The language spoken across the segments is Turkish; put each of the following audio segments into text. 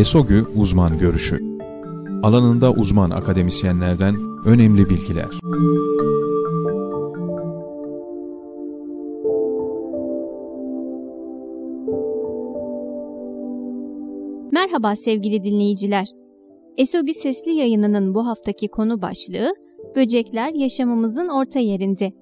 ESOGÜ Uzman Görüşü Alanında uzman akademisyenlerden önemli bilgiler. Merhaba sevgili dinleyiciler. ESOGÜ Sesli yayınının bu haftaki konu başlığı Böcekler yaşamımızın orta yerinde.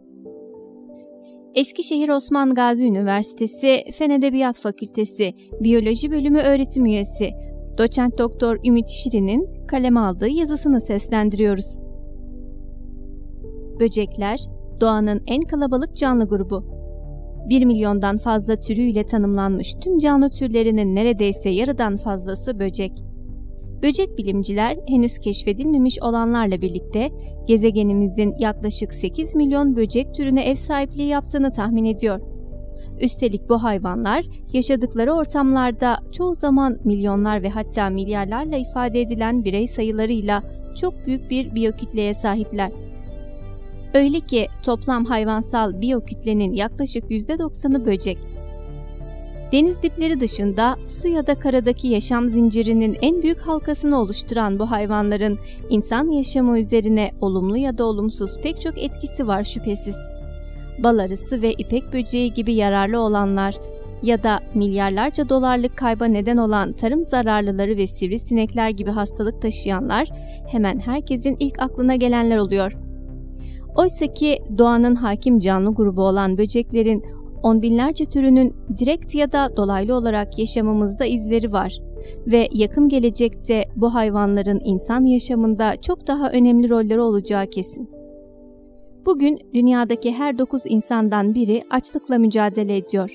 Eskişehir Osman Gazi Üniversitesi Fen Edebiyat Fakültesi Biyoloji Bölümü öğretim üyesi Doçent Doktor Ümit Şirin'in kaleme aldığı yazısını seslendiriyoruz. Böcekler, doğanın en kalabalık canlı grubu. 1 milyondan fazla türüyle tanımlanmış tüm canlı türlerinin neredeyse yarıdan fazlası böcek. Böcek bilimciler henüz keşfedilmemiş olanlarla birlikte gezegenimizin yaklaşık 8 milyon böcek türüne ev sahipliği yaptığını tahmin ediyor. Üstelik bu hayvanlar yaşadıkları ortamlarda çoğu zaman milyonlar ve hatta milyarlarla ifade edilen birey sayılarıyla çok büyük bir biyokütleye sahipler. Öyle ki toplam hayvansal biyokütlenin yaklaşık %90'ı böcek. Deniz dipleri dışında su ya da karadaki yaşam zincirinin en büyük halkasını oluşturan bu hayvanların insan yaşamı üzerine olumlu ya da olumsuz pek çok etkisi var şüphesiz. Bal arısı ve ipek böceği gibi yararlı olanlar ya da milyarlarca dolarlık kayba neden olan tarım zararlıları ve sivrisinekler gibi hastalık taşıyanlar hemen herkesin ilk aklına gelenler oluyor. Oysa ki doğanın hakim canlı grubu olan böceklerin on binlerce türünün direkt ya da dolaylı olarak yaşamımızda izleri var ve yakın gelecekte bu hayvanların insan yaşamında çok daha önemli rolleri olacağı kesin. Bugün dünyadaki her 9 insandan biri açlıkla mücadele ediyor.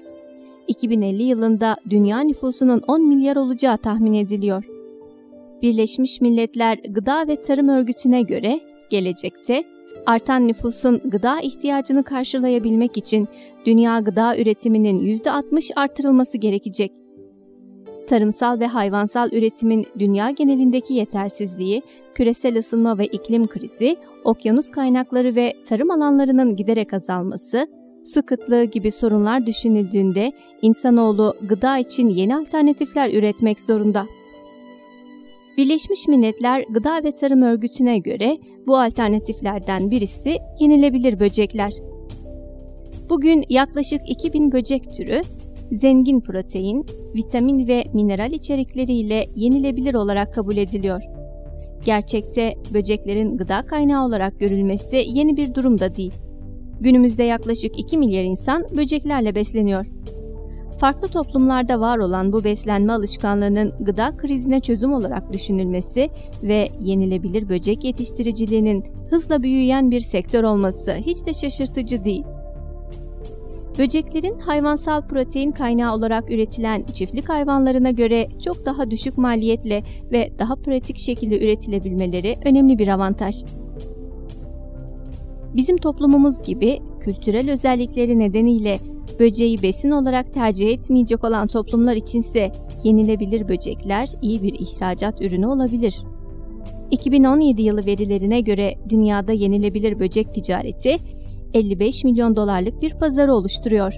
2050 yılında dünya nüfusunun 10 milyar olacağı tahmin ediliyor. Birleşmiş Milletler Gıda ve Tarım Örgütü'ne göre gelecekte artan nüfusun gıda ihtiyacını karşılayabilmek için dünya gıda üretiminin %60 artırılması gerekecek. Tarımsal ve hayvansal üretimin dünya genelindeki yetersizliği, küresel ısınma ve iklim krizi, okyanus kaynakları ve tarım alanlarının giderek azalması, su kıtlığı gibi sorunlar düşünüldüğünde insanoğlu gıda için yeni alternatifler üretmek zorunda. Birleşmiş Milletler Gıda ve Tarım Örgütü'ne göre bu alternatiflerden birisi yenilebilir böcekler. Bugün yaklaşık 2000 böcek türü zengin protein, vitamin ve mineral içerikleriyle yenilebilir olarak kabul ediliyor. Gerçekte böceklerin gıda kaynağı olarak görülmesi yeni bir durum da değil. Günümüzde yaklaşık 2 milyar insan böceklerle besleniyor. Farklı toplumlarda var olan bu beslenme alışkanlığının gıda krizine çözüm olarak düşünülmesi ve yenilebilir böcek yetiştiriciliğinin hızla büyüyen bir sektör olması hiç de şaşırtıcı değil. Böceklerin hayvansal protein kaynağı olarak üretilen çiftlik hayvanlarına göre çok daha düşük maliyetle ve daha pratik şekilde üretilebilmeleri önemli bir avantaj. Bizim toplumumuz gibi kültürel özellikleri nedeniyle böceği besin olarak tercih etmeyecek olan toplumlar içinse yenilebilir böcekler iyi bir ihracat ürünü olabilir. 2017 yılı verilerine göre dünyada yenilebilir böcek ticareti 55 milyon dolarlık bir pazarı oluşturuyor.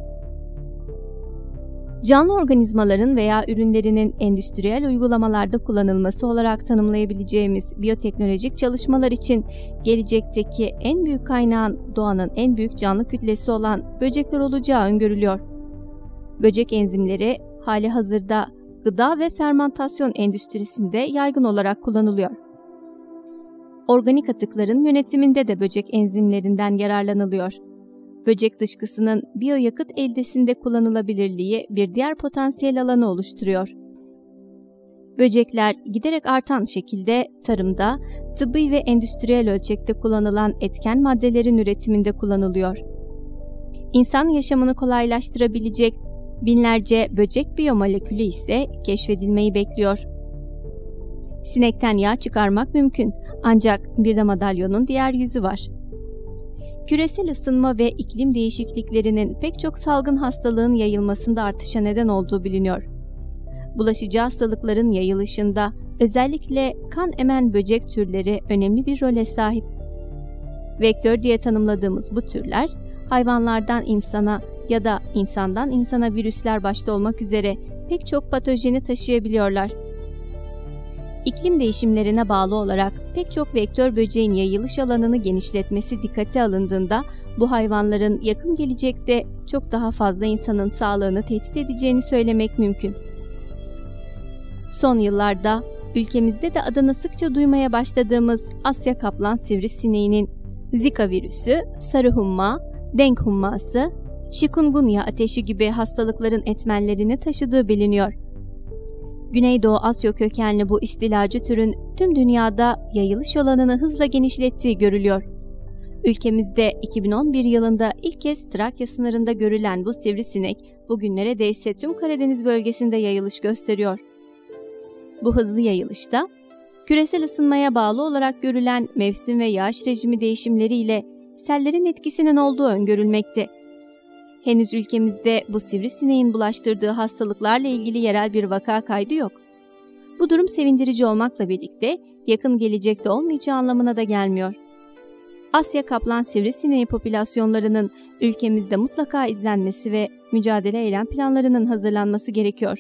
Canlı organizmaların veya ürünlerinin endüstriyel uygulamalarda kullanılması olarak tanımlayabileceğimiz biyoteknolojik çalışmalar için gelecekteki en büyük kaynağın doğanın en büyük canlı kütlesi olan böcekler olacağı öngörülüyor. Böcek enzimleri hali hazırda gıda ve fermentasyon endüstrisinde yaygın olarak kullanılıyor. Organik atıkların yönetiminde de böcek enzimlerinden yararlanılıyor. Böcek dışkısının biyoyakıt eldesinde kullanılabilirliği bir diğer potansiyel alanı oluşturuyor. Böcekler giderek artan şekilde tarımda, tıbbi ve endüstriyel ölçekte kullanılan etken maddelerin üretiminde kullanılıyor. İnsan yaşamını kolaylaştırabilecek binlerce böcek biyomolekülü ise keşfedilmeyi bekliyor. Sinekten yağ çıkarmak mümkün ancak bir de madalyonun diğer yüzü var. Küresel ısınma ve iklim değişikliklerinin pek çok salgın hastalığın yayılmasında artışa neden olduğu biliniyor. Bulaşıcı hastalıkların yayılışında özellikle kan emen böcek türleri önemli bir role sahip. Vektör diye tanımladığımız bu türler hayvanlardan insana ya da insandan insana virüsler başta olmak üzere pek çok patojeni taşıyabiliyorlar. İklim değişimlerine bağlı olarak pek çok vektör böceğin yayılış alanını genişletmesi dikkate alındığında bu hayvanların yakın gelecekte çok daha fazla insanın sağlığını tehdit edeceğini söylemek mümkün. Son yıllarda ülkemizde de adını sıkça duymaya başladığımız Asya kaplan sivrisineğinin Zika virüsü, sarı humma, denk humması, şikungunya ateşi gibi hastalıkların etmenlerini taşıdığı biliniyor. Güneydoğu Asya kökenli bu istilacı türün tüm dünyada yayılış alanını hızla genişlettiği görülüyor. Ülkemizde 2011 yılında ilk kez Trakya sınırında görülen bu sivrisinek bugün neredeyse tüm Karadeniz bölgesinde yayılış gösteriyor. Bu hızlı yayılışta küresel ısınmaya bağlı olarak görülen mevsim ve yağış rejimi değişimleriyle sellerin etkisinin olduğu öngörülmekte. Henüz ülkemizde bu sivrisineğin bulaştırdığı hastalıklarla ilgili yerel bir vaka kaydı yok. Bu durum sevindirici olmakla birlikte yakın gelecekte olmayacağı anlamına da gelmiyor. Asya kaplan sivrisineği popülasyonlarının ülkemizde mutlaka izlenmesi ve mücadele eylem planlarının hazırlanması gerekiyor.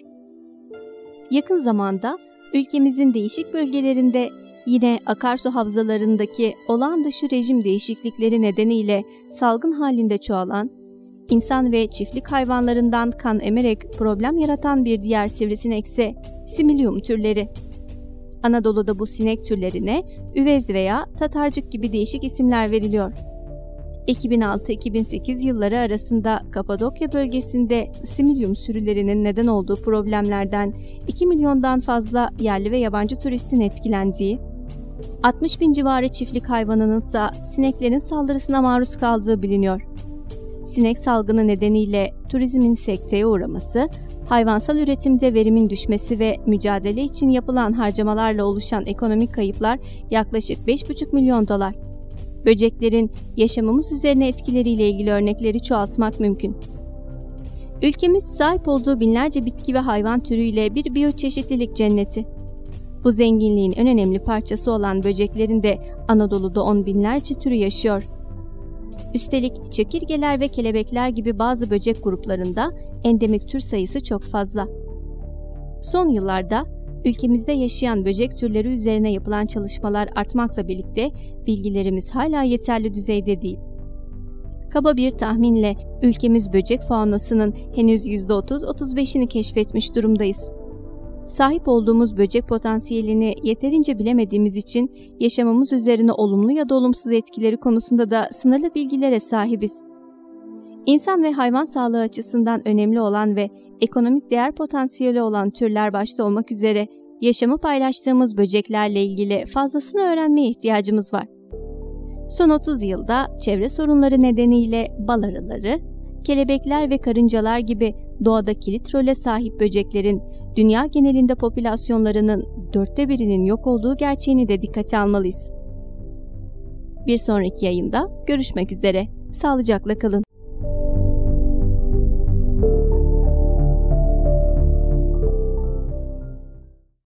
Yakın zamanda ülkemizin değişik bölgelerinde yine akarsu havzalarındaki olağan dışı rejim değişiklikleri nedeniyle salgın halinde çoğalan, insan ve çiftlik hayvanlarından kan emerek problem yaratan bir diğer sivrisinekse Similium türleri. Anadolu'da bu sinek türlerine üvez veya tatarcık gibi değişik isimler veriliyor. 2006-2008 yılları arasında Kapadokya bölgesinde Similium sürülerinin neden olduğu problemlerden 2 milyondan fazla yerli ve yabancı turistin etkilendiği, 60 bin civarı çiftlik hayvanının ise sineklerin saldırısına maruz kaldığı biliniyor. Sinek salgını nedeniyle turizmin sekteye uğraması, hayvansal üretimde verimin düşmesi ve mücadele için yapılan harcamalarla oluşan ekonomik kayıplar yaklaşık 5,5 milyon dolar. Böceklerin yaşamımız üzerine etkileriyle ilgili örnekleri çoğaltmak mümkün. Ülkemiz sahip olduğu binlerce bitki ve hayvan türüyle bir biyoçeşitlilik cenneti. Bu zenginliğin en önemli parçası olan böceklerin de Anadolu'da on binlerce türü yaşıyor. Üstelik çekirgeler ve kelebekler gibi bazı böcek gruplarında endemik tür sayısı çok fazla. Son yıllarda ülkemizde yaşayan böcek türleri üzerine yapılan çalışmalar artmakla birlikte bilgilerimiz hala yeterli düzeyde değil. Kaba bir tahminle ülkemiz böcek faunasının henüz %30-35'ini keşfetmiş durumdayız. Sahip olduğumuz böcek potansiyelini yeterince bilemediğimiz için yaşamımız üzerine olumlu ya da olumsuz etkileri konusunda da sınırlı bilgilere sahibiz. İnsan ve hayvan sağlığı açısından önemli olan ve ekonomik değer potansiyeli olan türler başta olmak üzere yaşamı paylaştığımız böceklerle ilgili fazlasını öğrenmeye ihtiyacımız var. Son 30 yılda çevre sorunları nedeniyle bal arıları, kelebekler ve karıncalar gibi doğada kilit role sahip böceklerin dünya genelinde popülasyonlarının dörtte birinin yok olduğu gerçeğini de dikkate almalıyız. Bir sonraki yayında görüşmek üzere. Sağlıcakla kalın.